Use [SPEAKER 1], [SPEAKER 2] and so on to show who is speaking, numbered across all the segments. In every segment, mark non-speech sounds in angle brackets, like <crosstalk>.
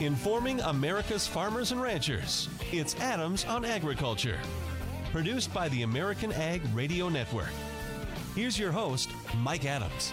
[SPEAKER 1] informing America's farmers and ranchers. It's Adams on Agriculture, produced by the American Ag Radio Network. Here's your host, Mike Adams.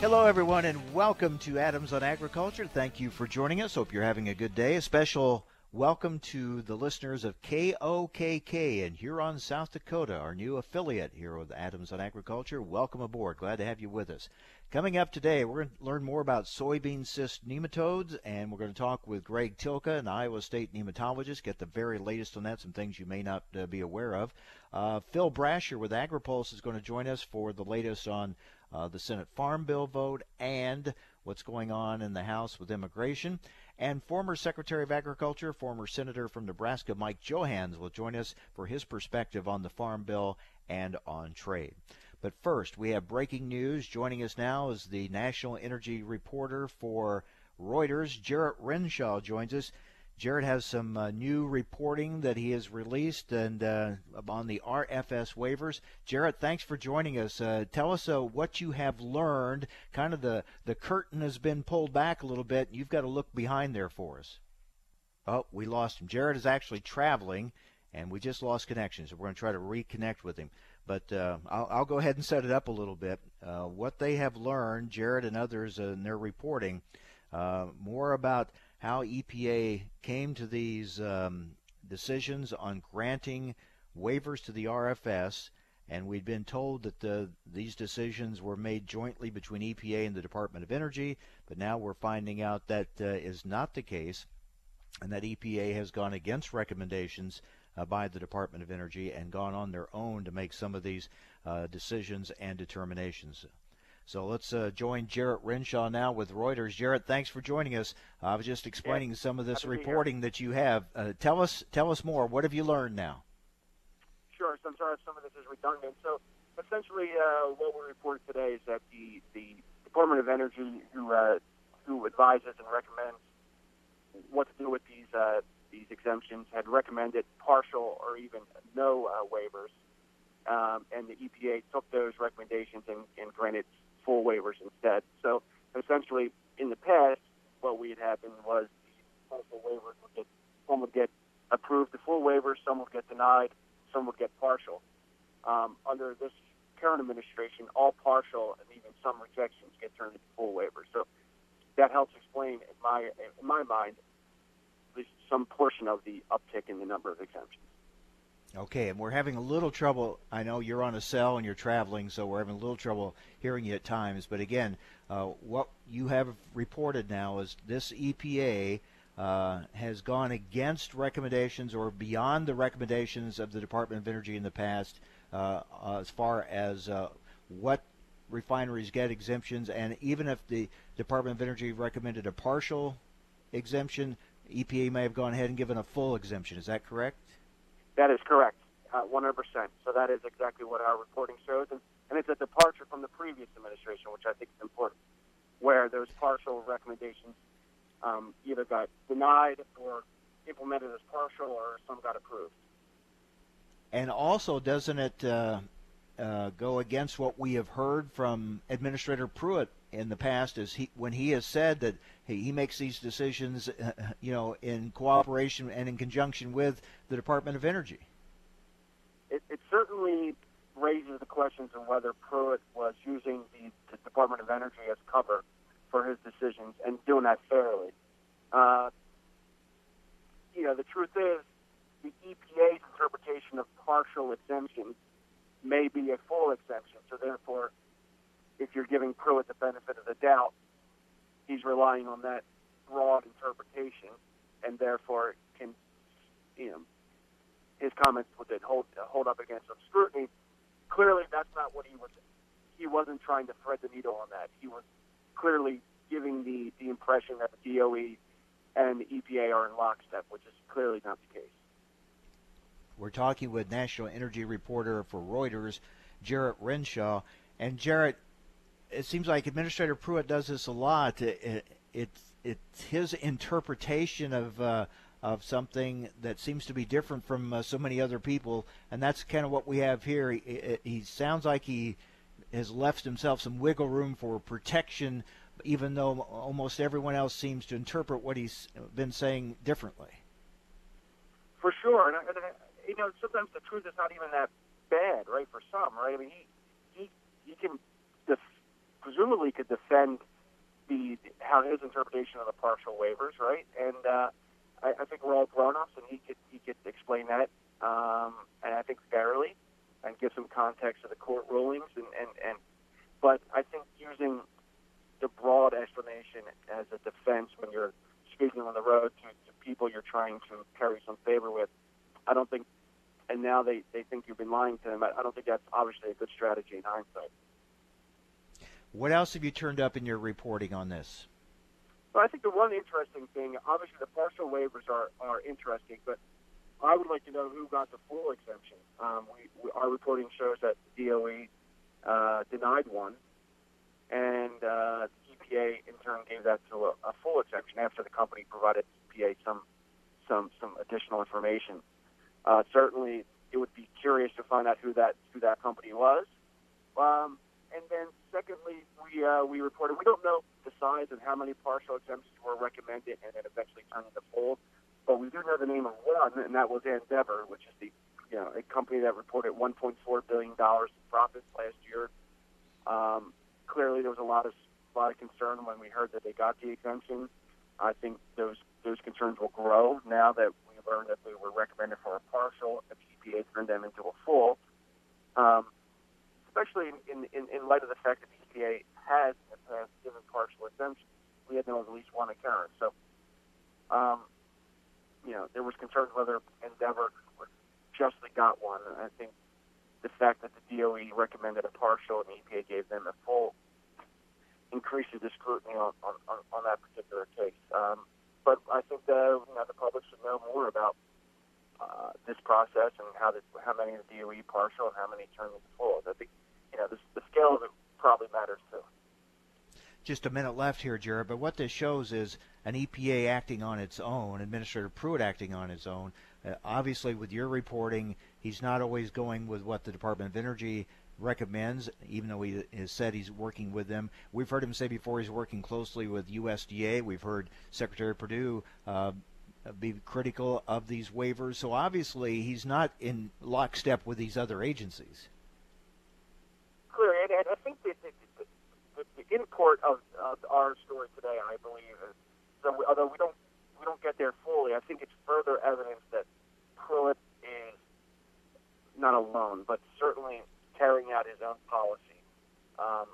[SPEAKER 2] Hello, everyone, and welcome to Adams on Agriculture. Thank you for joining us. Hope you're having a good day. A special welcome to the listeners of KOKK in Huron, South Dakota, our new affiliate here with Adams on Agriculture. Welcome aboard. Glad to have you with us. Coming up today, we're going to learn more about soybean cyst nematodes, and we're going to talk with Greg Tylka, an Iowa State nematologist, get the very latest on that, some things you may not uh, be aware of. Uh, Phil Brasher with AgriPulse is going to join us for the latest on uh, the Senate Farm Bill vote and what's going on in the House with immigration. And former Secretary of Agriculture, former Senator from Nebraska, Mike Johanns, will join us for his perspective on the Farm Bill and on trade. But first, we have breaking news. Joining us now is the national energy reporter for Reuters, Jarrett Renshaw joins us. Jarrett has some uh, new reporting that he has released and uh, on the RFS waivers. Jarrett, thanks for joining us. Uh, tell us uh, what you have learned. Kind of the the curtain has been pulled back a little bit. You've got to look behind there for us. Oh, we lost him. Jarrett is actually traveling, and we just lost connection. So we're going to try to reconnect with him. But uh, I'll, I'll, go ahead and set it up a little bit. Uh, what they have learned, Jarrett and others in their reporting, uh, more about how EPA came to these um, decisions on granting waivers to the RFS. And we'd been told that the, these decisions were made jointly between EPA and the Department of Energy, but now we're finding out that uh, is not the case, and that EPA has gone against recommendations uh, by the Department of Energy and gone on their own to make some of these uh, decisions and determinations. So let's uh, join Jarrett Renshaw now with Reuters. Jarrett, thanks for joining us. I was just explaining yeah, some of this reporting that you have. Uh, tell us, tell us more. What have you learned now?
[SPEAKER 3] Sure. So I'm sorry if some of this is redundant. So essentially, uh, what we reported today is that the the Department of Energy, who uh, who advises and recommends what to do with these these exemptions had recommended partial or even no uh, waivers, um, and the EPA took those recommendations and, and granted full waivers instead. So essentially, in the past, what we had happened was partial waivers would get some would get approved the full waivers, some would get denied, some would get partial. Um, under this current administration, all partial and even some rejections get turned into full waivers. So that helps explain, in my in my mind, at least some portion of the uptick in the number of exemptions.
[SPEAKER 2] Okay, and we're having a little trouble. I know you're on a cell and you're traveling, so we're having a little trouble hearing you at times. But again, uh, what you have reported now is this EPA uh, has gone against recommendations or beyond the recommendations of the Department of Energy in the past uh, as far as uh, what refineries get exemptions. And even if the Department of Energy recommended a partial exemption, EPA may have gone ahead and given a full exemption. Is that correct?
[SPEAKER 3] That is correct, uh, 100%. So that is exactly what our reporting shows. And, and it's a departure from the previous administration, which I think is important, where those partial recommendations um, either got denied or implemented as partial or some got approved.
[SPEAKER 2] And also, doesn't it uh, uh, go against what we have heard from Administrator Pruitt in the past is he when he has said that he, he makes these decisions, uh, you know, in cooperation and in conjunction with the Department of Energy.
[SPEAKER 3] It, it certainly raises the questions of whether Pruitt was using the, the, Department of Energy as cover for his decisions and doing that fairly. Uh, you know, the truth is, the EPA's interpretation of partial exemptions may be a full exemption. So therefore, if you're giving Pruitt the benefit of the doubt, he's relying on that broad interpretation, and therefore can, you know, his comments would then hold hold up against some scrutiny. Clearly, that's not what he was. He wasn't trying to thread the needle on that. He was clearly giving the the impression that the DOE and the EPA are in lockstep, which is clearly not the case.
[SPEAKER 2] We're talking with National Energy Reporter for Reuters, Jarrett Renshaw. And Jarrett, it seems like Administrator Pruitt does this a lot. It, it, it's it's his interpretation of uh, of something that seems to be different from uh, so many other people, and that's kind of what we have here. He, he sounds like he has left himself some wiggle room for protection even though almost everyone else seems to interpret what he's been saying differently.
[SPEAKER 3] For sure, and, and you know, sometimes the truth is not even that bad, right? For some, right? I mean, he he he can presumably could defend the how his interpretation of the partial waivers, right? And uh, I, I think we're all grown-ups, and he could he could explain that, um, and I think fairly, and give some context to the court rulings, and and and. But I think using the broad explanation as a defense when you're speaking on the road to, to people you're trying to carry some favor with, I don't think. And now they they think you've been lying to them. I, I don't think that's obviously a good strategy in hindsight.
[SPEAKER 2] What else have you turned up in your reporting on this?
[SPEAKER 3] Well, I think the one interesting thing, obviously, the partial waivers are, are interesting, but I would like to know who got the full exemption. Um, we, we, our reporting shows that DOE uh, denied one, and uh, EPA in turn gave that to a, a full exemption after the company provided EPA some some some additional information. Uh, certainly, it would be curious to find out who that who that company was. Um, and then secondly, we uh, we reported we don't know the size and how many partial exemptions were recommended and then eventually turned into full, but we do know the name of one, and that was Andeavor, which is the you know a company that reported 1.4 billion dollars in profits last year. Um, clearly, there was a lot of a lot of concern when we heard that they got the exemption. I think those those concerns will grow now that we learned that they were recommended for a partial, the EPA turned them into a full. Um, especially in, in, in light of the fact that the EPA has in the past given partial exemptions. We had known at least one occurrence. So, um, you know, there was concern whether Andeavor justly got one. And I think the fact that the DOE recommended a partial and the EPA gave them a full increases the scrutiny on, on, on, that particular case. Um, but I think the, you know, the public should know more about uh, this process and how the, how many of the DOE partial and how many turn into full. I think you know the, the scale of it probably matters too.
[SPEAKER 2] Just a minute left here, Jarrett. But what this shows is an EPA acting on its own, Administrator Pruitt acting on his own. Uh, obviously, with your reporting, he's not always going with what the Department of Energy recommends, even though he has said he's working with them. We've heard him say before he's working closely with USDA. We've heard Secretary Perdue uh, be critical of these waivers. So obviously, he's not in lockstep with these other agencies.
[SPEAKER 3] Clear, and, and I think that the, the, the import of uh, our story today, I believe, so we, although we don't we don't get there fully, I think it's further evidence that Pruitt is not alone, but certainly carrying out his own policy um,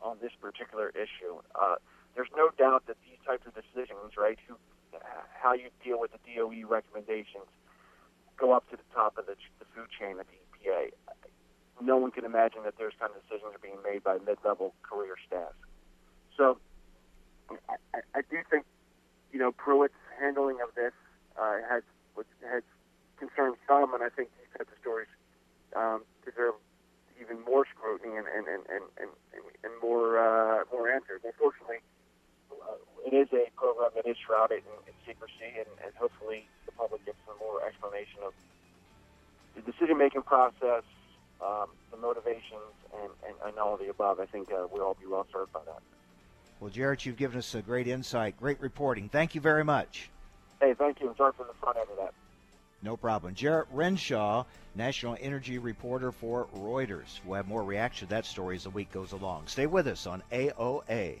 [SPEAKER 3] on this particular issue. Uh, there's no doubt that these types of decisions, right, who how you deal with the DOE recommendations go up to the top of the, the food chain at the EPA. No one can imagine that those kind of decisions are being made by mid-level career staff. So I, I do think, you know, Pruitt's handling of this uh, has has concerned some, and I think these types of stories um, deserve even more scrutiny and and, and, and, and, and more uh, more answers. Unfortunately, it is a program that is shrouded in, in secrecy, and, and hopefully the public gets some more explanation of the decision-making process, um, the motivations, and, and, and, all of the above. I think uh, we'll all be well served by that.
[SPEAKER 2] Well, Jarrett, you've given us a great insight, great reporting. Thank you very much.
[SPEAKER 3] Hey, thank you. I'm sorry for the front end of that.
[SPEAKER 2] No problem. Jarrett Renshaw, national energy reporter for Reuters. We'll have more reaction to that story as the week goes along. Stay with us on AOA.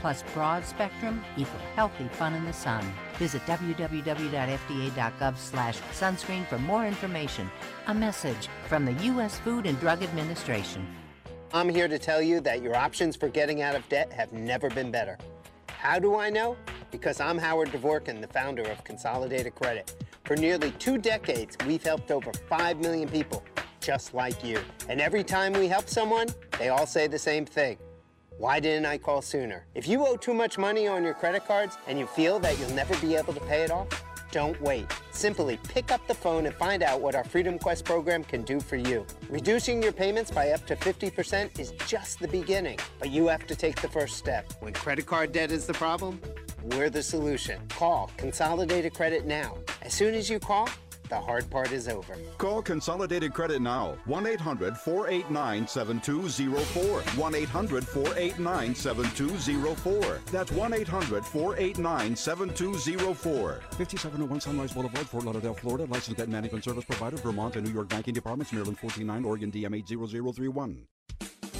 [SPEAKER 4] plus broad spectrum equal healthy fun in the sun. Visit www.fda.gov slash sunscreen for more information. A message from the U.S. Food and Drug Administration.
[SPEAKER 5] I'm here to tell you that your options for getting out of debt have never been better. How do I know? Because I'm Howard Dvorkin, the founder of Consolidated Credit. For nearly two decades, we've helped over 5 million people just like you. And every time we help someone, they all say the same thing. Why didn't I call sooner? If you owe too much money on your credit cards and you feel that you'll never be able to pay it off, don't wait. Simply pick up the phone and find out what our Freedom Quest program can do for you. Reducing your payments by up to 50% is just the beginning, but you have to take the first step. When credit card debt is the problem, we're the solution. Call Consolidated Credit now. As soon as you call, the hard part is over.
[SPEAKER 6] Call Consolidated Credit now. 1 800 489 7204. 1 800 489 7204. That's 1 800 489 7204.
[SPEAKER 7] 5701 Sunrise Boulevard, Fort Lauderdale, Florida. Licensed debt management service provider, Vermont and New York banking departments, Maryland 49, Oregon DM 80031.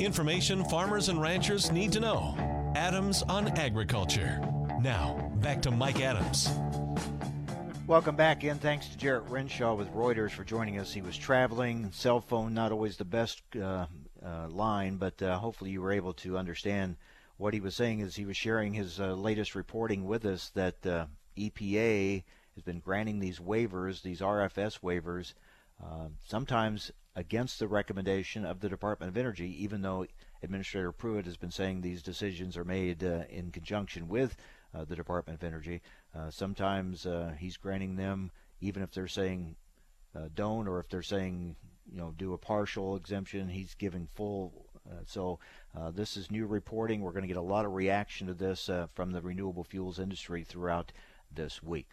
[SPEAKER 1] Information farmers and ranchers need to know. Adams on Agriculture. Now, back to Mike Adams.
[SPEAKER 2] Welcome back in. Thanks to Jarrett Renshaw with Reuters for joining us. He was traveling, cell phone not always the best uh, uh, line, but uh, hopefully you were able to understand what he was saying as he was sharing his uh, latest reporting with us that uh, EPA has been granting these waivers, these RFS waivers, uh, sometimes against the recommendation of the Department of Energy, even though Administrator Pruitt has been saying these decisions are made uh, in conjunction with uh, the Department of Energy. Uh, sometimes uh, he's granting them, even if they're saying uh, don't, or if they're saying you know do a partial exemption, he's giving full. so this is new reporting. We're going to get a lot of reaction to this from the renewable fuels industry throughout this week.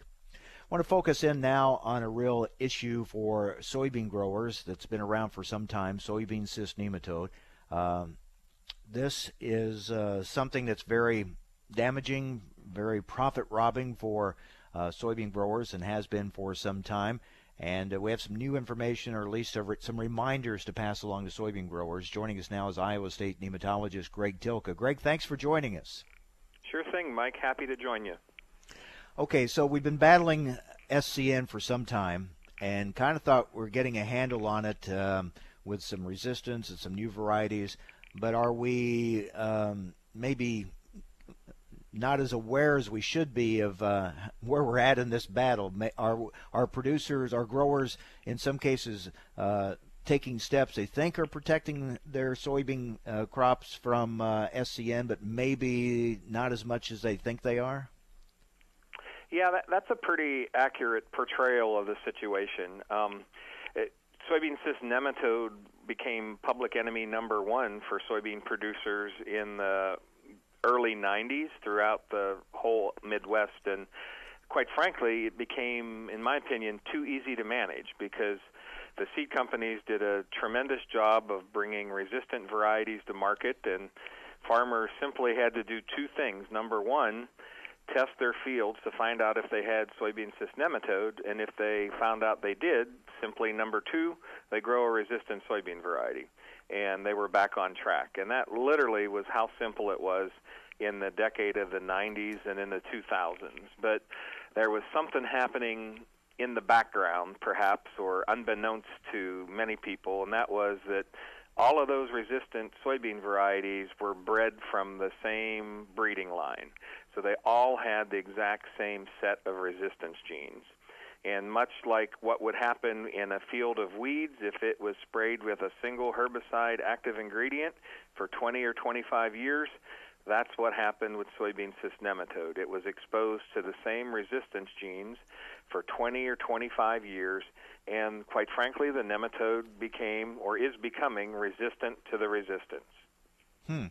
[SPEAKER 2] Want to focus in now on a real issue for soybean growers that's been around for some time soybean cyst nematode. Um, this is uh, something that's very damaging, very profit robbing for uh, soybean growers and has been for some time. And uh, we have some new information, or at least some reminders to pass along to soybean growers. Joining us now is Iowa State nematologist Greg Tylka. Greg, thanks for joining us.
[SPEAKER 8] Sure thing, Mike. Happy to join you.
[SPEAKER 2] Okay, so we've been battling SCN for some time and kind of thought we are getting a handle on it um, with some resistance and some new varieties. But are we um, maybe not as aware as we should be of uh, <laughs> where we're at in this battle? Are our producers, our growers, in some cases, uh, taking steps they think are protecting their soybean uh, crops from uh, SCN, but maybe not as much as they think they are?
[SPEAKER 8] Yeah, that, that's a pretty accurate portrayal of the situation. Um, it, soybean cyst nematode became public enemy number one for soybean producers in the early 90s throughout the whole Midwest. And quite frankly, it became, in my opinion, too easy to manage because the seed companies did a tremendous job of bringing resistant varieties to market, and farmers simply had to do two things. Number one, test their fields to find out if they had soybean cyst nematode, and if they found out they did, simply number two, they grow a resistant soybean variety, and they were back on track. And that literally was how simple it was in the decade of the 90s and in the 2000s. But there was something happening in the background, perhaps, or unbeknownst to many people, and that was that all of those resistant soybean varieties were bred from the same breeding line. So they all had the exact same set of resistance genes. And much like what would happen in a field of weeds if it was sprayed with a single herbicide active ingredient for 20 or 25 years, that's what happened with soybean cyst nematode. It was exposed to the same resistance genes for 20 or 25 years, and quite frankly, the nematode became or is becoming resistant to the resistance.
[SPEAKER 2] Hmm.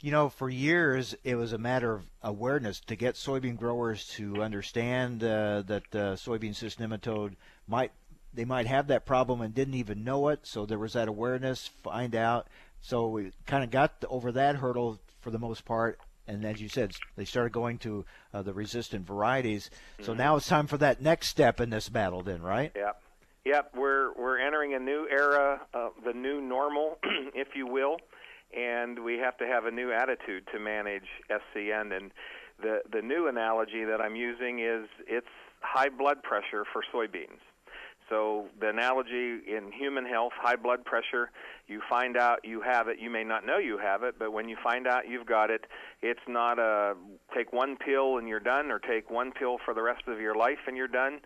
[SPEAKER 2] You know, for years it was a matter of awareness to get soybean growers to understand uh, that uh, soybean cyst nematode might they might have that problem and didn't even know it. So there was that awareness, find out. So we kind of got over that hurdle for the most part. And as you said, they started going to uh, the resistant varieties. So mm-hmm. now it's time for that next step in this battle, then, right?
[SPEAKER 8] Yeah. Yep, we're we're entering a new era, uh, the new normal, <clears throat> if you will and we have to have a new attitude to manage SCN. And the the new analogy that I'm using is it's high blood pressure for soybeans. So the analogy in human health, high blood pressure, you find out you have it. You may not know you have it, but when you find out you've got it, it's not a take one pill and you're done, or take one pill for the rest of your life and you're done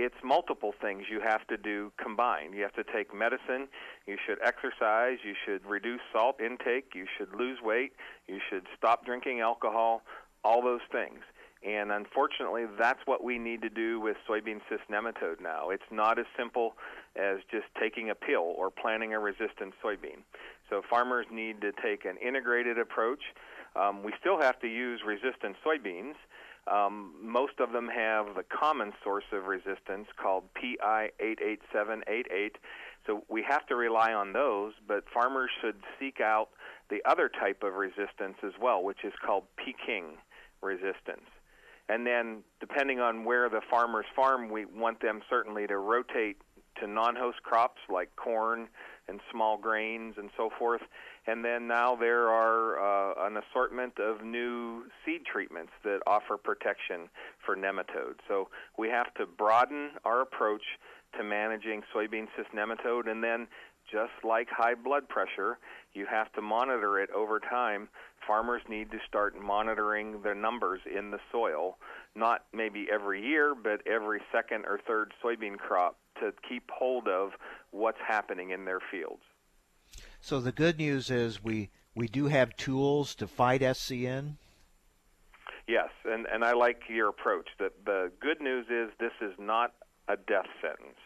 [SPEAKER 8] it's multiple things you have to do combined. You have to take medicine, you should exercise, you should reduce salt intake, you should lose weight, you should stop drinking alcohol, all those things. And unfortunately, that's what we need to do with soybean cyst nematode now. It's not as simple as just taking a pill or planting a resistant soybean. So farmers need to take an integrated approach. Um, we still have to use resistant soybeans, um, most of them have the common source of resistance called PI88788. So we have to rely on those, but farmers should seek out the other type of resistance as well, which is called Peking resistance. And then, depending on where the farmers farm, we want them certainly to rotate to non host crops like corn and small grains and so forth. And then now there are uh, an assortment of new seed treatments that offer protection for nematodes. So we have to broaden our approach to managing soybean cyst nematode, and then just like high blood pressure, you have to monitor it over time. Farmers need to start monitoring their numbers in the soil, not maybe every year, but every second or third soybean crop to keep hold of what's happening in their fields.
[SPEAKER 2] So the good news is we we do have tools to fight SCN.
[SPEAKER 8] Yes, and and I like your approach. That the good news is this is not a death sentence.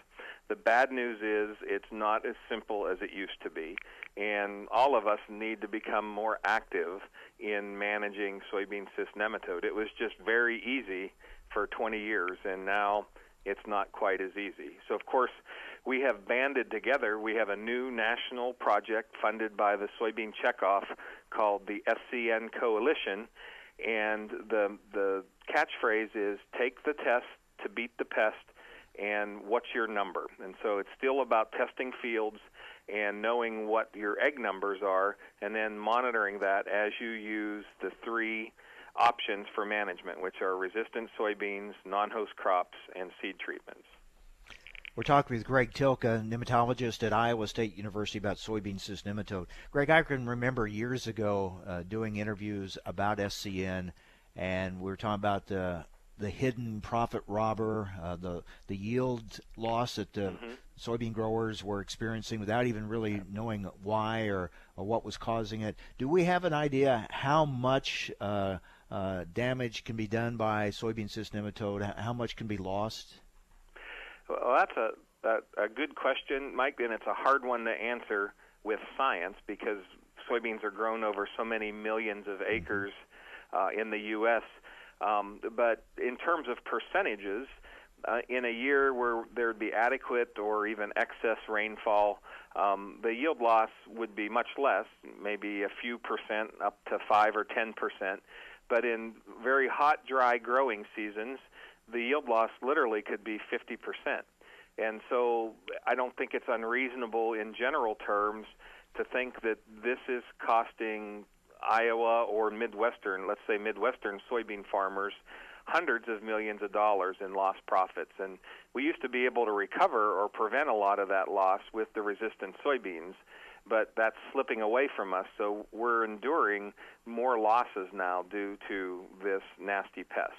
[SPEAKER 8] The bad news is it's not as simple as it used to be, and all of us need to become more active in managing soybean cyst nematode. It was just very easy for 20 years, and now it's not quite as easy. So, of course, we have banded together. We have a new national project funded by the Soybean Checkoff called the SCN Coalition, and the the catchphrase is "Take the test to beat the pest." And what's your number? And so it's still about testing fields and knowing what your egg numbers are, and then monitoring that as you use the three options for management, which are resistant soybeans, non host crops, and seed treatments.
[SPEAKER 2] We're talking with Greg Tylka, nematologist at Iowa State University, about soybean cyst nematode. Greg, I can remember years ago uh, doing interviews about SCN, and we were talking about the the hidden profit robber, uh, the the yield loss that the mm-hmm. soybean growers were experiencing without even really knowing why or, or what was causing it. Do we have an idea how much uh, uh, damage can be done by soybean cyst nematode? How much can be lost?
[SPEAKER 8] Well, that's a, a, a good question, Mike, and it's a hard one to answer with science because soybeans are grown over so many millions of mm-hmm. acres uh, in the U.S. Um, but in terms of percentages, uh, in a year where there would be adequate or even excess rainfall, um, the yield loss would be much less, maybe a few percent, up to five or ten percent. But in very hot, dry growing seasons, the yield loss literally could be 50%. And so I don't think it's unreasonable in general terms to think that this is costing Iowa or Midwestern, let's say Midwestern soybean farmers, hundreds of millions of dollars in lost profits. And we used to be able to recover or prevent a lot of that loss with the resistant soybeans, but that's slipping away from us. So we're enduring more losses now due to this nasty pest.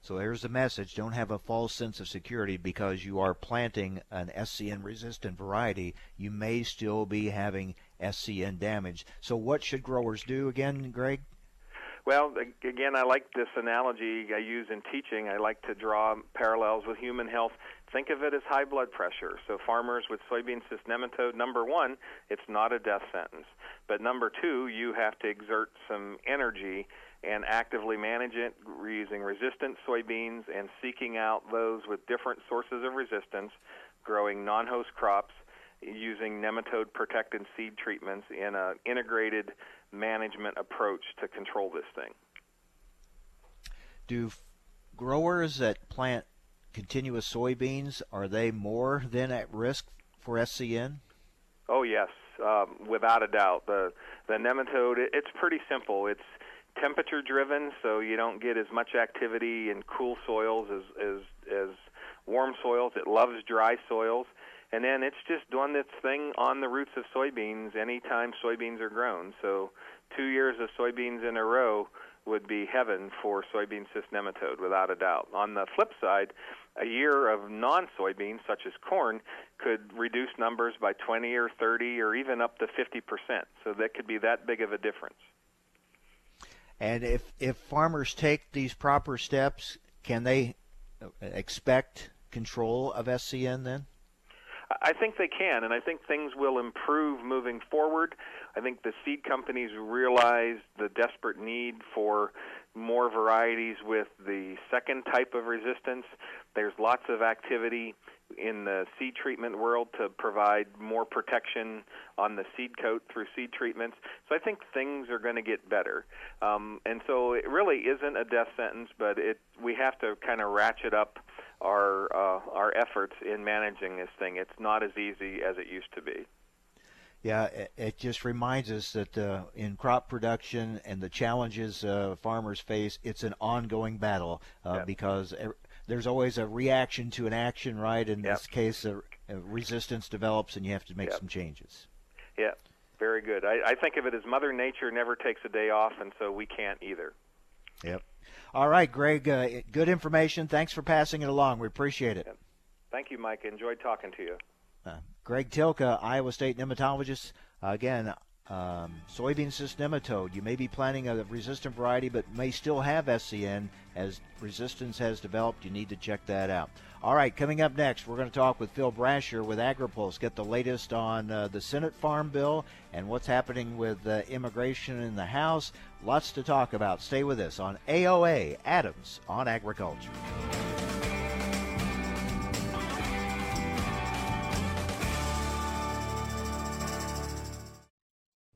[SPEAKER 2] So there's the message. Don't have a false sense of security because you are planting an SCN resistant variety. You may still be having SCN damage. So what should growers do again, Greg?
[SPEAKER 8] Well, again, I like this analogy I use in teaching. I like to draw parallels with human health. Think of it as high blood pressure. So, farmers with soybean cyst nematode, number one, it's not a death sentence. But number two, you have to exert some energy and actively manage it using resistant soybeans and seeking out those with different sources of resistance, growing non host crops, using nematode protected seed treatments in an integrated management approach to control this thing.
[SPEAKER 2] Do growers that plant continuous soybeans are they more than at risk for SCN?
[SPEAKER 8] Oh yes, um, without a doubt. The the nematode it, it's pretty simple. It's temperature driven, so you don't get as much activity in cool soils as as as warm soils. It loves dry soils and then it's just doing its thing on the roots of soybeans anytime soybeans are grown. So two years of soybeans in a row would be heaven for soybean cyst nematode, without a doubt. On the flip side, a year of non-soybeans, such as corn, could reduce numbers by 20 or 30 or even up to 50 percent. So that could be that big of a difference.
[SPEAKER 2] And if if farmers take these proper steps, can they expect control of SCN then?
[SPEAKER 8] I think they can, and I think things will improve moving forward. I think the seed companies realize the desperate need for more varieties with the second type of resistance. There's lots of activity in the seed treatment world to provide more protection on the seed coat through seed treatments. So I think things are going to get better. Um, and so it really isn't a death sentence, but it we have to kind of ratchet up our uh, our efforts in managing this thing. It's not as easy as it used to be.
[SPEAKER 2] Yeah, it, it just reminds us that uh, in crop production and the challenges uh, farmers face, it's an ongoing battle uh, yeah. because there's always a reaction to an action, right? In yep. this case, a, a, resistance develops and you have to make yep. some changes.
[SPEAKER 8] Yeah, very good. I, I think of it as Mother Nature never takes a day off, and so we can't either.
[SPEAKER 2] Yep. All right, Greg, uh, good information. Thanks for passing it along. We appreciate it.
[SPEAKER 8] Thank you, Mike. Enjoyed talking to you.
[SPEAKER 2] Uh, Greg Tylka, Iowa State nematologist. Uh, again, um, soybean cyst nematode. You may be planting a resistant variety, but may still have SCN. As resistance has developed, you need to check that out. All right, coming up next, we're going to talk with Phil Brasher with AgriPulse, get the latest on uh, the Senate Farm Bill and what's happening with uh, immigration in the House. Lots to talk about. Stay with us on AOA Adams on Agriculture.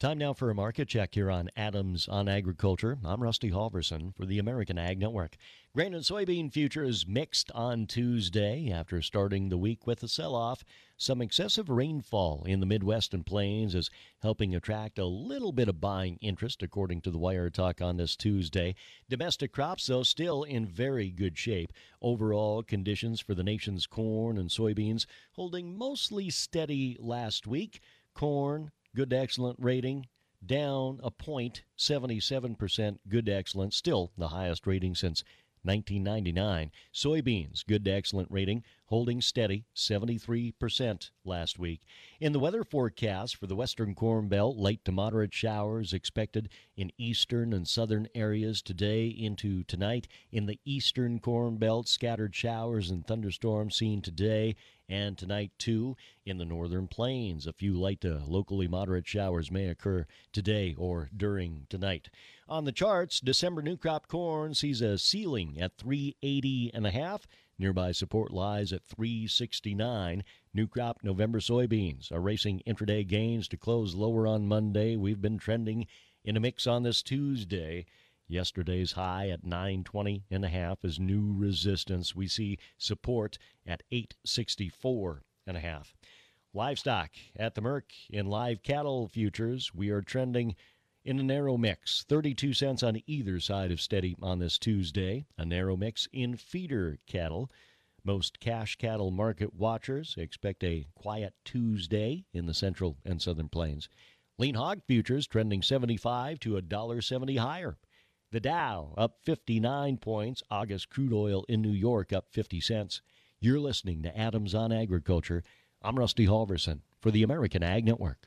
[SPEAKER 9] Time now for a market check here on Adams on Agriculture. I'm Rusty Halverson for the American Ag Network. Grain and soybean futures mixed on Tuesday after starting the week with a sell off. Some excessive rainfall in the Midwest and Plains is helping attract a little bit of buying interest, according to the Wire Talk on this Tuesday. Domestic crops, though, still in very good shape. Overall, conditions for the nation's corn and soybeans holding mostly steady last week. Corn, good to excellent rating, down a point, 77% good to excellent, still the highest rating since 1999. Soybeans, good to excellent rating, holding steady, 73% last week. In the weather forecast for the western Corn Belt, light to moderate showers expected in eastern and southern areas today into tonight. In the eastern Corn Belt, scattered showers and thunderstorms seen today and tonight too. In the northern plains, a few light to locally moderate showers may occur today or during tonight. On the charts, December new crop corn sees a ceiling at 380 and a half. Nearby support lies at 369. New crop November soybeans are racing intraday gains to close lower on Monday. We've been trending in a mix on this Tuesday. Yesterday's high at 920 and a half is new resistance. We see support at 864 and a half. Livestock at the Merc in live cattle futures, we are trending in a narrow mix, 32 cents on either side of steady on this Tuesday. A narrow mix in feeder cattle. Most cash cattle market watchers expect a quiet Tuesday in the central and southern plains. Lean hog futures trending 75 to $1.70 higher. The Dow up 59 points. August crude oil in New York up 50 cents. You're listening to Adams on Agriculture. I'm Rusty Halverson for the American Ag Network.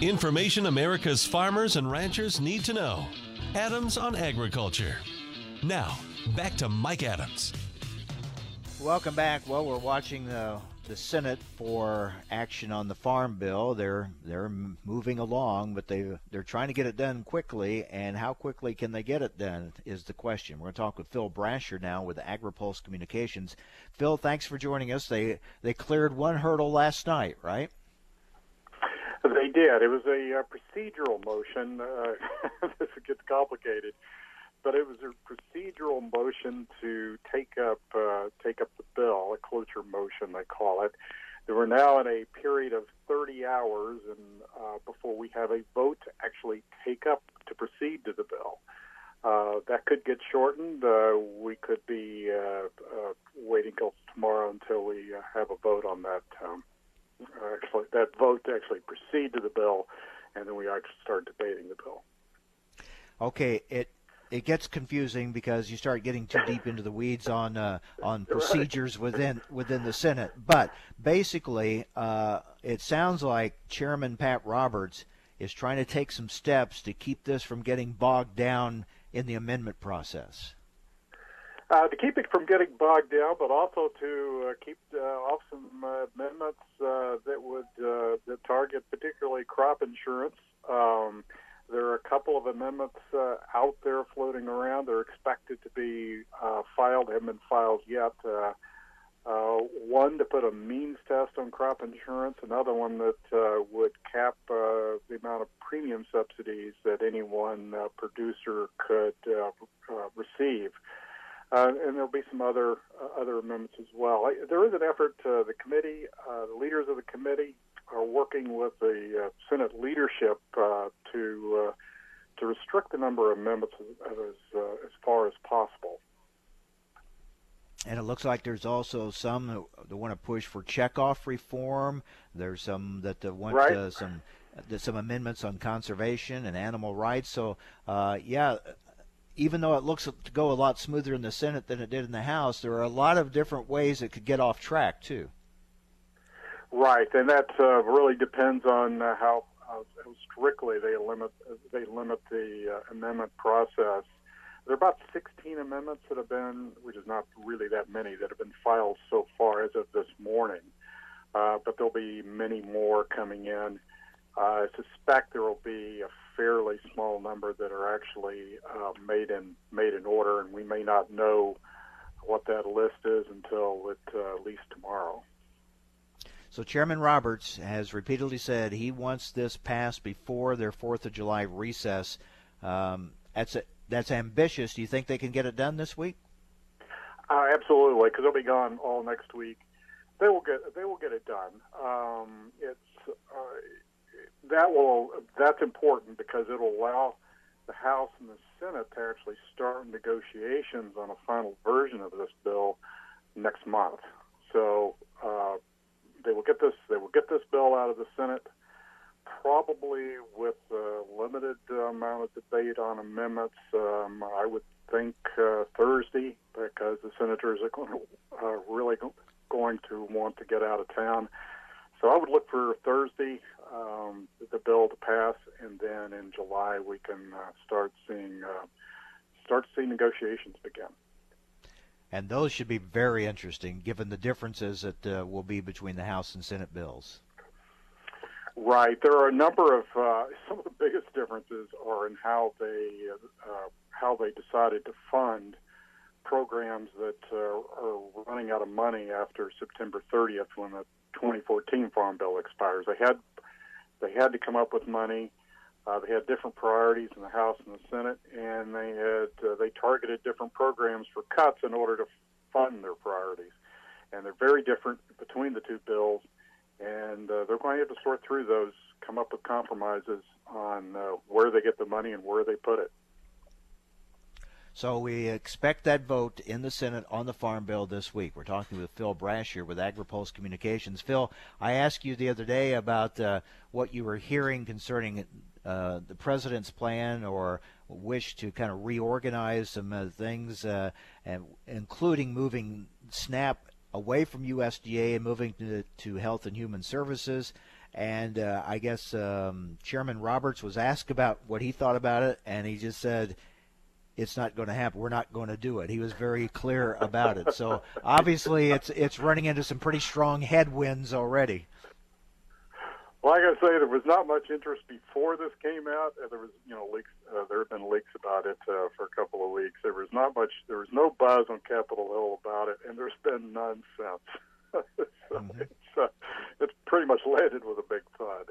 [SPEAKER 1] Information America's farmers and ranchers need to know. Adams on Agriculture. Now, back to Mike Adams.
[SPEAKER 2] Welcome back. Well, we're watching the the Senate for action on the Farm Bill. They're they're moving along, but they they're trying to get it done quickly. And how quickly can they get it done is the question. We're going to talk with Phil Brasher now with AgriPulse Communications. Phil, thanks for joining us. They they cleared one hurdle last night, right?
[SPEAKER 10] They did. It was a uh, procedural motion. Uh, <laughs> this gets complicated, but it was a procedural motion to take up uh, take up the bill, a cloture motion they call it. We're now in a period of 30 hours, and uh, before we have a vote to actually take up to proceed to the bill. Uh, that could get shortened. Uh, we could be uh, uh, waiting till tomorrow until we have a vote on that. Um, actually that vote to actually proceed to the bill, and then we actually start debating the bill.
[SPEAKER 2] Okay, it it gets confusing because you start getting too deep into the weeds on uh, on procedures within within the Senate. But basically, uh, it sounds like Chairman Pat Roberts is trying to take some steps to keep this from getting bogged down in the amendment process.
[SPEAKER 10] Uh, to keep it from getting bogged down, but also to uh, keep uh, off some uh, amendments uh, that would uh, that target particularly crop insurance. Um, there are a couple of amendments uh, out there floating around. They're expected to be uh, filed, haven't been filed yet. Uh, uh, one to put a means test on crop insurance, another one that uh, would cap uh, the amount of premium subsidies that any one uh, producer could uh, uh, receive. Uh, and there'll be some other uh, other amendments as well. I, there is an effort. Uh, the committee, uh, the leaders of the committee, are working with the uh, Senate leadership uh, to uh, to restrict the number of amendments as as, uh, as far as possible.
[SPEAKER 2] And it looks like there's also some that, want to push for checkoff reform. There's some that want
[SPEAKER 10] right.
[SPEAKER 2] uh, some some amendments on conservation and animal rights. So, uh, yeah, even though it looks to go a lot smoother in the Senate than it did in the House, there are a lot of different ways it could get off track too.
[SPEAKER 10] Right, and that uh, really depends on uh, how uh, strictly they limit they limit the uh, amendment process. There are about 16 amendments that have been, which is not really that many, that have been filed so far as of this morning. Uh, but there'll be many more coming in. Uh, I suspect there will be a fairly small number that are actually uh, made in made in order, and we may not know what that list is until it, uh, at least tomorrow.
[SPEAKER 2] So Chairman Roberts has repeatedly said he wants this passed before their Fourth of July recess. Um, that's a, that's ambitious. Do you think they can get it done this week?
[SPEAKER 10] Uh, absolutely, because they'll be gone all next week. They will get they will get it done. Um, it's uh, that will that's important because it'll allow the House and the Senate to actually start negotiations on a final version of this bill next month. So uh, they will get this they will get this bill out of the Senate probably with a limited amount of debate on amendments. Um, I would think uh, Thursday because the senators are going to, uh, really going to want to get out of town. So I would look for Thursday um, the bill to pass, and then in July we can uh, start seeing uh, start seeing negotiations begin
[SPEAKER 2] and those should be very interesting given the differences that uh, will be between the House and Senate bills.
[SPEAKER 10] Right. There are a number of uh, <laughs> some of the biggest differences are in how they uh, how they decided to fund programs that uh, are running out of money after September 30th when the 2014 Farm Bill expires. They had they had to come up with money. Uh, they had different priorities in the House and the Senate, and they had uh, they targeted different programs for cuts in order to fund their priorities. And they're very different between the two bills, and uh, they're going to have to sort through those, come up with compromises on uh, where they get the money and where they put it.
[SPEAKER 2] So we expect that vote in the Senate on the Farm Bill this week. We're talking with Phil Brasher with AgriPulse Communications. Phil, I asked you the other day about uh, what you were hearing concerning uh, the president's plan or wish to kind of reorganize some uh, things, uh, and including moving SNAP away from USDA and moving to, to Health and Human Services. And uh, I guess um, Chairman Roberts was asked about what he thought about it, and he just said it's not going to happen. We're not going to do it. He was very clear about it. So obviously, it's it's running into some pretty strong headwinds already.
[SPEAKER 10] Well, I say there was not much interest before this came out. There was, you know, leaks. Uh, there have been leaks about it uh, for a couple of weeks. There was not much. There was no buzz on Capitol Hill about it, and there's been none since. <laughs> so mm-hmm. it's uh, it's pretty much landed with a big thud.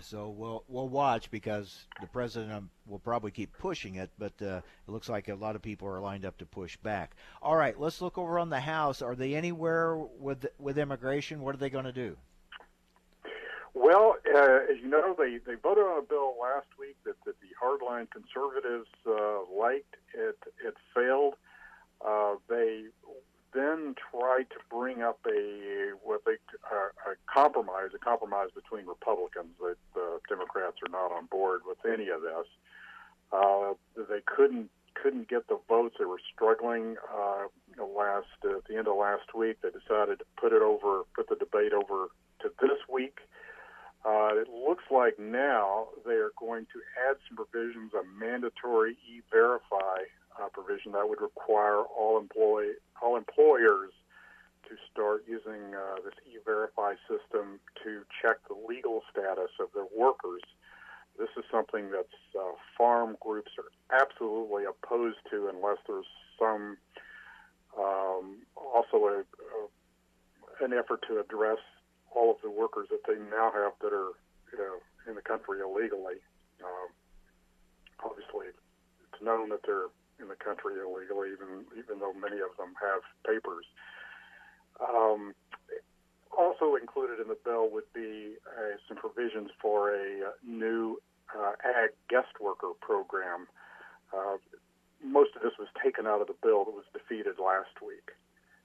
[SPEAKER 2] So we'll we'll watch because the president um, will probably keep pushing it, but uh, it looks like a lot of people are lined up to push back. All right, let's look over on the House. Are they anywhere with with immigration? What are they going to do?
[SPEAKER 10] Well, uh, as you know, they, they voted on a bill last week that, that the hardline conservatives uh, liked. It it failed. Uh, they then tried to bring up a what they uh, a compromise, a compromise between Republicans that the Democrats are not on board with any of this. Uh, they couldn't couldn't get the votes. They were struggling. Uh, last at the end of last week, they decided to put it over, put the debate over to this week. Uh, it looks like now they are going to add some provisions, a mandatory e-verify uh, provision that would require all employee all employers to start using uh, this e-verify system to check the legal status of their workers. This is something that uh, farm groups are absolutely opposed to unless there's some um, also a, a, an effort to address all of the workers that they now have that are you know, in the country illegally. Um, obviously, it's known that they're in the country illegally, even even though many of them have papers. Um, also included in the bill would be uh, some provisions for a uh, new uh, ag guest worker program. Uh, most of this was taken out of the bill that was defeated last week.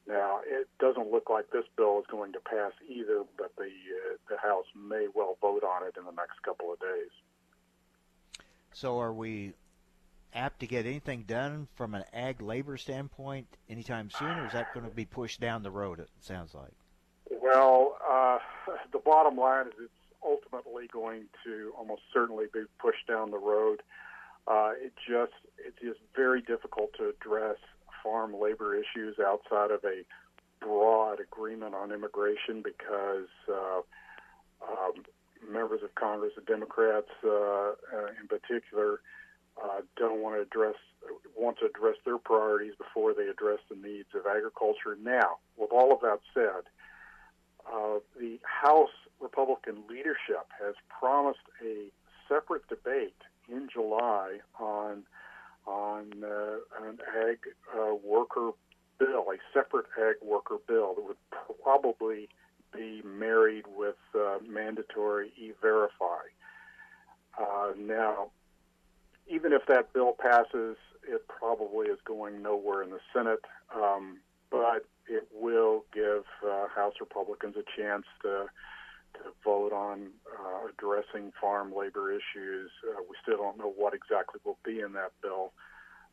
[SPEAKER 10] Now, it doesn't look like this bill is going to pass either, but the uh, the House may well vote on it in the next couple of days.
[SPEAKER 2] So, are we apt to get anything done from an ag labor standpoint anytime soon, or is that going to be pushed down the road? It sounds like.
[SPEAKER 10] Well, uh, <laughs> the bottom line is it's ultimately going to almost certainly be pushed down the road. Uh, it just it's just very difficult to address farm labor issues outside of a broad agreement on immigration because uh, um, members of Congress, the Democrats uh, uh, in particular, uh, don't want to address want to address their priorities before they address the needs of agriculture. Now, with all of that said, uh, the House Republican leadership has promised a separate debate in July on on uh, an ag uh, worker bill, a separate ag worker bill that would probably be married with uh, mandatory e-verify. Uh, now, even if that bill passes, it probably is going nowhere in the Senate, um, but it will give uh, House Republicans a chance to to vote on uh, addressing farm labor issues. Uh, we still don't know what exactly will be in that bill,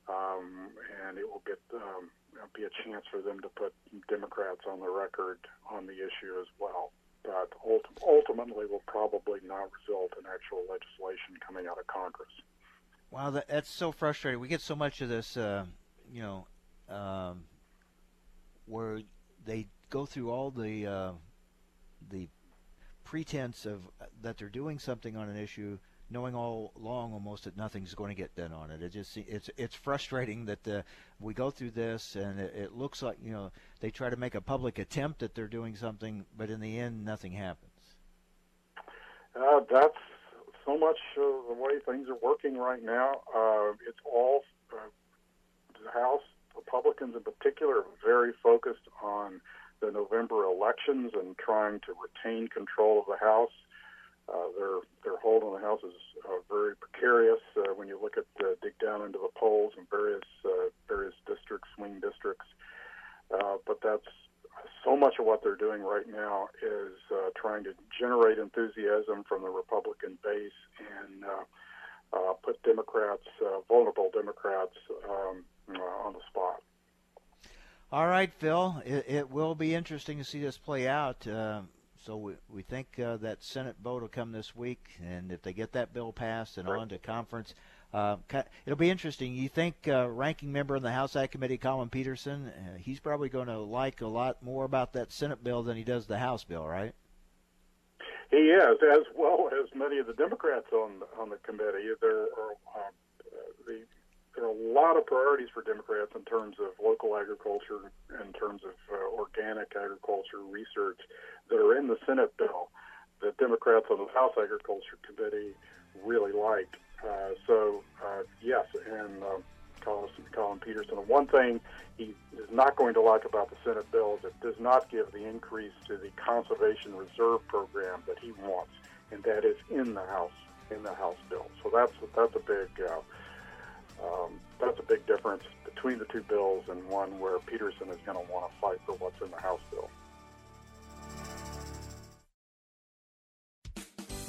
[SPEAKER 10] um, and it will get um, be a chance for them to put Democrats on the record on the issue as well. But ulti- ultimately, will probably not result in actual legislation coming out of Congress.
[SPEAKER 2] Wow, that, that's so frustrating. We get so much of this, uh, you know, um, where they go through all the uh, the pretense of uh, that they're doing something on an issue, knowing all along almost that nothing's going to get done on it. It just it's it's frustrating that uh, we go through this and it, it looks like you know they try to make a public attempt that they're doing something, but in the end nothing happens.
[SPEAKER 10] Uh, that's so much of the way things are working right now. Uh, it's all uh, the House Republicans in particular very focused on the November elections and trying to retain control of the House. Uh, their their hold on the House is uh, very precarious uh, when you look at uh, dig down into the polls in various uh, various districts, swing districts. Uh, but that's so much of what they're doing right now is uh, trying to generate enthusiasm from the Republican base and uh, uh, put Democrats, uh, vulnerable Democrats, um, uh, on the spot.
[SPEAKER 2] All right, Phil. It, it, will be interesting to see this play out. Uh, so we, we think uh, that Senate vote will come this week, and if they get that bill passed and right. on to conference, uh, it'll be interesting. You think uh, ranking member in the House Ag Committee, Collin Peterson, uh, he's probably going to like a lot more about that Senate bill than he does the House bill, right?
[SPEAKER 10] He is, as well as many of the Democrats on on the committee. There are the there are a lot of priorities for Democrats in terms of local agriculture, in terms of uh, organic agriculture research that are in the Senate bill that Democrats on the House Agriculture Committee really like. Uh, so uh, yes, and uh, Collin, Collin Peterson. One thing he is not going to like about the Senate bill is it does not give the increase to the conservation reserve program that he wants, and that is in the House in the House bill. So that's that's a big uh, um, that's a big difference between the two bills, and one where Peterson is going to want to fight for what's in the House bill.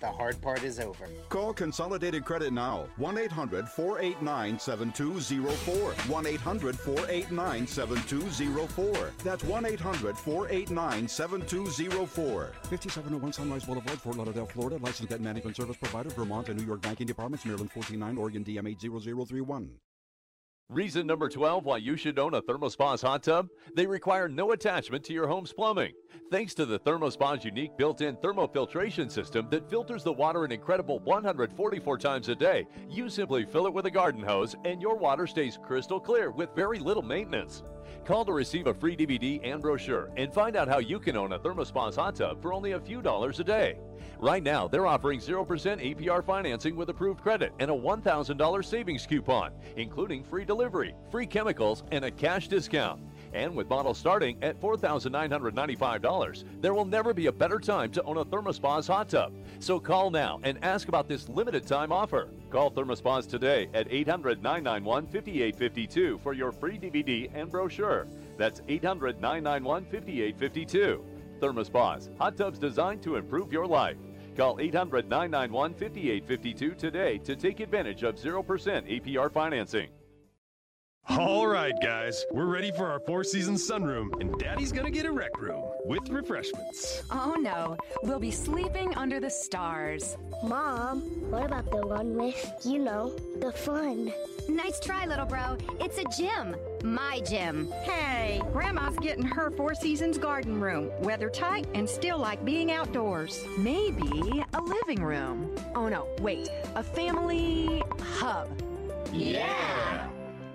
[SPEAKER 5] the hard part is over.
[SPEAKER 7] Call Consolidated Credit now. 1 800 489 7204. 1 800 489 7204. That's 1 800 489 7204. 5701 Sunrise Boulevard, Fort Lauderdale, Florida. Licensed debt management service provider, Vermont and New York banking departments, Maryland 49, Oregon DM 80031.
[SPEAKER 11] Reason number 12 why you should own a ThermoSpas hot tub? They require no attachment to your home's plumbing. Thanks to the ThermoSpa's unique built-in thermofiltration system that filters the water an incredible 144 times a day, you simply fill it with a garden hose and your water stays crystal clear with very little maintenance. Call to receive a free DVD and brochure and find out how you can own a ThermoSpas hot tub for only a few dollars a day. Right now, they're offering 0% APR financing with approved credit and a $1,000 savings coupon, including free delivery, free chemicals, and a cash discount. And with models starting at $4,995, there will never be a better time to own a ThermoSpas hot tub. So call now and ask about this limited time offer. Call ThermoSpas today at 800 991 5852 for your free DVD and brochure. That's 800 991 5852. ThermoSpas, hot tubs designed to improve your life. Call 800 991 5852 today to take advantage of 0% APR financing.
[SPEAKER 12] All right, guys, we're ready for our Four Seasons sunroom, and Daddy's gonna get a rec room with refreshments.
[SPEAKER 13] Oh no, we'll be sleeping under the stars.
[SPEAKER 14] Mom, what about the one with, you know, the fun?
[SPEAKER 15] Nice try, little bro. It's a gym. My gym.
[SPEAKER 16] Hey, Grandma's getting her Four Seasons garden room, weather tight and still like being outdoors.
[SPEAKER 13] Maybe a living room. Oh no, wait, a family hub.
[SPEAKER 11] Yeah!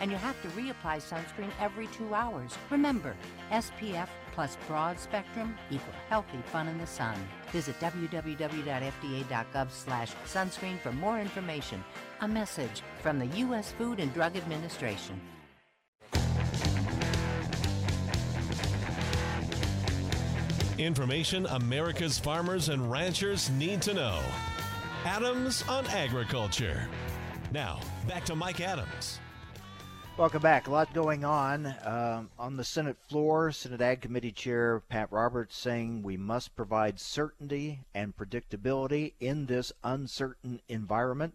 [SPEAKER 4] And you have to reapply sunscreen every two hours. Remember, SPF plus broad spectrum equal healthy fun in the sun. Visit www.fda.gov slash sunscreen for more information. A message from the U.S. Food and Drug Administration.
[SPEAKER 1] Information America's farmers and ranchers need to know. Adams on Agriculture. Now, back to Mike Adams.
[SPEAKER 2] Welcome back. A lot going on um, on the Senate floor. Senate Ag Committee Chair Pat Roberts saying we must provide certainty and predictability in this uncertain environment.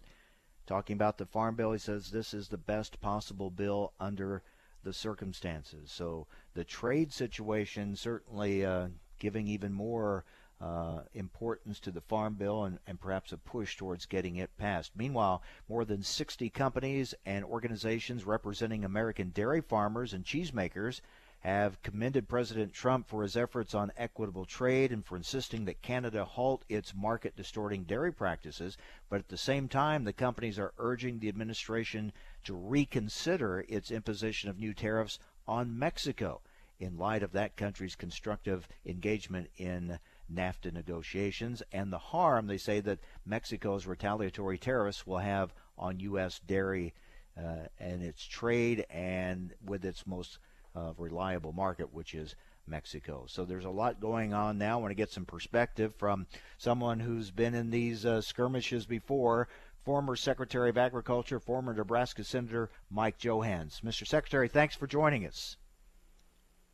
[SPEAKER 2] talking about the farm bill. He says this is the best possible bill under the circumstances. So the trade situation certainly uh, giving even more uh, importance to the Farm Bill and, and perhaps a push towards getting it passed. Meanwhile, more than 60 companies and organizations representing American dairy farmers and cheesemakers have commended President Trump for his efforts on equitable trade and for insisting that Canada halt its market distorting dairy practices. But at the same time, the companies are urging the administration to reconsider its imposition of new tariffs on Mexico in light of that country's constructive engagement in NAFTA negotiations and the harm they say that Mexico's retaliatory tariffs will have on U.S. dairy uh, and its trade and with its most uh, reliable market, which is Mexico. So there's a lot going on now. I want to get some perspective from someone who's been in these uh, skirmishes before. Former Secretary of Agriculture, former Nebraska Senator Mike Johanns. Mr. Secretary, thanks for joining us.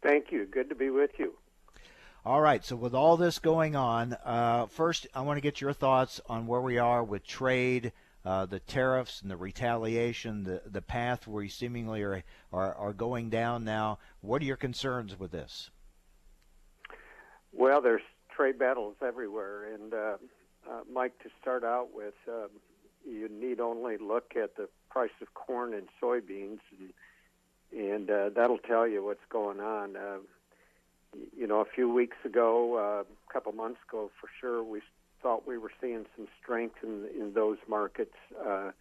[SPEAKER 17] Thank you. Good to be with you.
[SPEAKER 2] All right. So with all this going on, uh, first I want to get your thoughts on where we are with trade, uh, the tariffs, and the retaliation, the the path we seemingly are, are are going down now. What are your concerns with this?
[SPEAKER 17] Well, there's trade battles everywhere, and uh, uh Mike, to start out with, um, you need only look at the price of corn and soybeans, and, and uh, that'll tell you what's going on. You know, a few weeks ago, uh, a couple months ago, for sure, we thought we were seeing some strength in in those markets. Uh,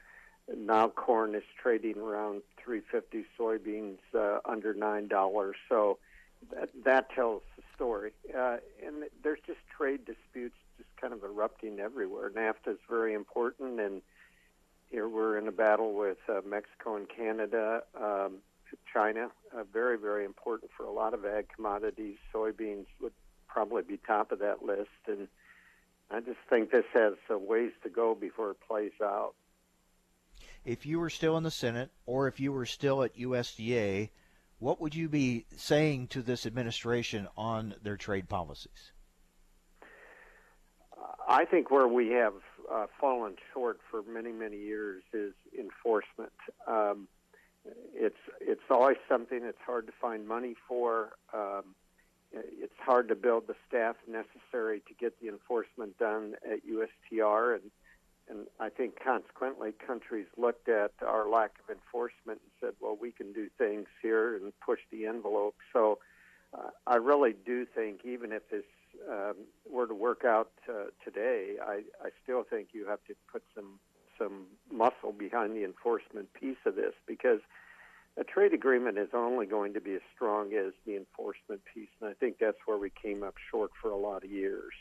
[SPEAKER 17] now corn is trading around 350, soybeans uh, under nine dollars. So that that tells the story. Uh, and there's just trade disputes just kind of erupting everywhere. NAFTA is very important, and here we're in a battle with uh, Mexico and Canada. Um, China, uh, very, very important for a lot of ag commodities. Soybeans would probably be top of that list. And I just think this has some ways to go before it plays out.
[SPEAKER 2] If you were still in the Senate or if you were still at USDA, what would you be saying to this administration on their trade policies?
[SPEAKER 17] I think where we have uh, fallen short for many, many years is enforcement. Um, it's it's always something that's hard to find money for. Um, it's hard to build the staff necessary to get the enforcement done at USTR, and and I think consequently countries looked at our lack of enforcement and said, well, we can do things here and push the envelope. So uh, I really do think even if this um, were to work out uh, today, I, I still think you have to put some some muscle behind the enforcement piece of this because a trade agreement is only going to be as strong as the enforcement piece, and I think that's where we came up short for a lot of years.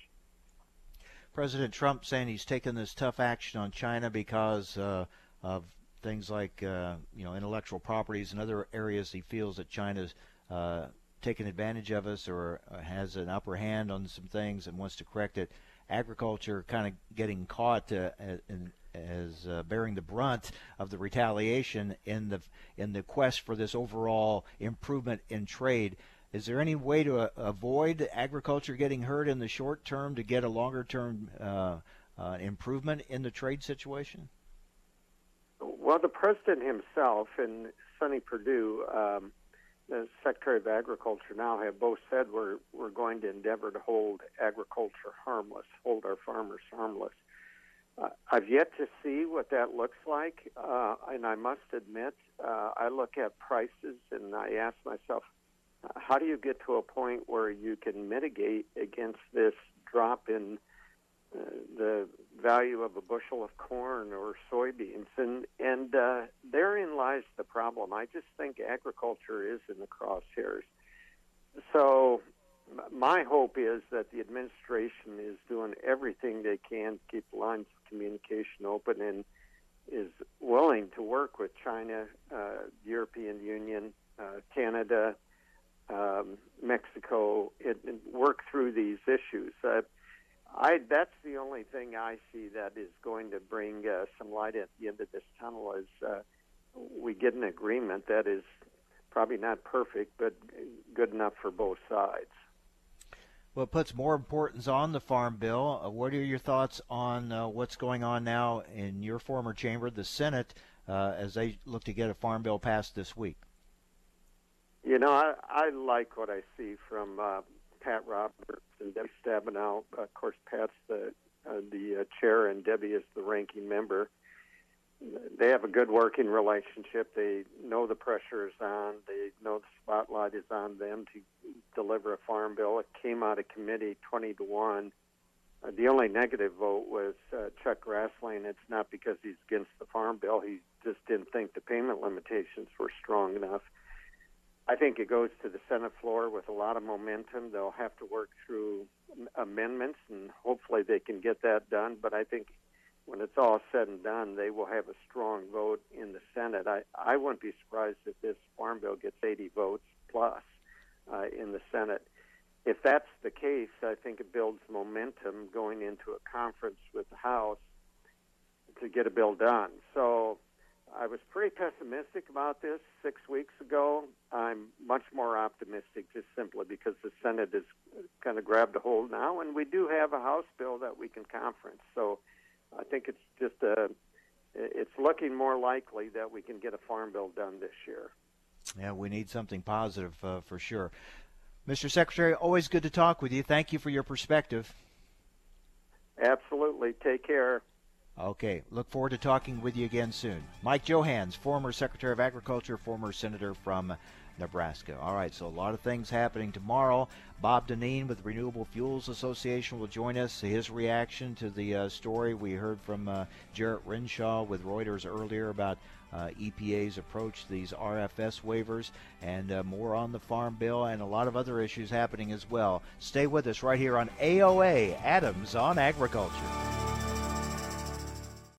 [SPEAKER 2] President Trump saying he's taken this tough action on China because uh, of things like uh, you know intellectual properties and other areas he feels that China's uh, taken advantage of us or uh, has an upper hand on some things and wants to correct it. Agriculture kind of getting caught uh, in as uh, bearing the brunt of the retaliation in the in the quest for this overall improvement in trade. Is there any way to uh, avoid agriculture getting hurt in the short term to get a longer term uh, uh, improvement in the trade situation?
[SPEAKER 17] Well, the president himself and Sonny Perdue, um, the Secretary of Agriculture, now have both said we're we're going to endeavor to hold agriculture harmless, hold our farmers harmless. I've yet to see what that looks like, uh, and I must admit, uh, I look at prices and I ask myself, how do you get to a point where you can mitigate against this drop in uh, the value of a bushel of corn or soybeans? And and uh, therein lies the problem. I just think agriculture is in the crosshairs. So my hope is that the administration is doing everything they can to keep lines of communication open and is willing to work with China, uh, European Union, uh, Canada, um, Mexico, and, and, work through these issues. Uh, I that's the only thing I see that is going to bring uh, some light at the end of this tunnel. Is uh, we get an agreement that is probably not perfect, but good enough for both sides.
[SPEAKER 2] Well, it puts more importance on the Farm Bill. Uh, what are your thoughts on uh, what's going on now in your former chamber, the Senate, uh, as they look to get a Farm Bill passed this week?
[SPEAKER 17] You know, I, I like what I see from uh, Pat Roberts and Debbie Stabenow. Of course, Pat's the uh, the uh, chair and Debbie is the ranking member. They have a good working relationship. They know the pressure is on. They know the spotlight is on them to deliver a farm bill. It came out of committee 20 to 1. Uh, the only negative vote was uh, Chuck Grassley. and It's not because he's against the farm bill. He just didn't think the payment limitations were strong enough. I think it goes to the Senate floor with a lot of momentum. They'll have to work through amendments, and hopefully they can get that done. But I think when it's all said and done, they will have a strong vote in the Senate. I, I wouldn't be surprised if this farm bill gets 80 votes plus uh, in the Senate. If that's the case, I think it builds momentum going into a conference with the House to get a bill done. So I was pretty pessimistic about this six weeks ago. I'm much more optimistic just simply because the Senate has kind of grabbed a hold now, and we do have a House bill that we can conference. So I think it's just a, it's looking more likely that we can get a farm bill done this year.
[SPEAKER 2] Yeah, we need something positive uh, for sure. Mr. Secretary, always good to talk with you. Thank you for your perspective.
[SPEAKER 17] Absolutely. Take care.
[SPEAKER 2] Okay, look forward to talking with you again soon. Mike Johanns, former Secretary of Agriculture, former Senator from Nebraska. All right, so a lot of things happening tomorrow. Bob Dinneen with Renewable Fuels Association will join us. His reaction to the uh, story we heard from uh, Jarrett Renshaw with Reuters earlier about uh, EPA's approach to these RFS waivers and uh, more on the Farm Bill and a lot of other issues happening as well. Stay with us right here on AOA Adams on Agriculture.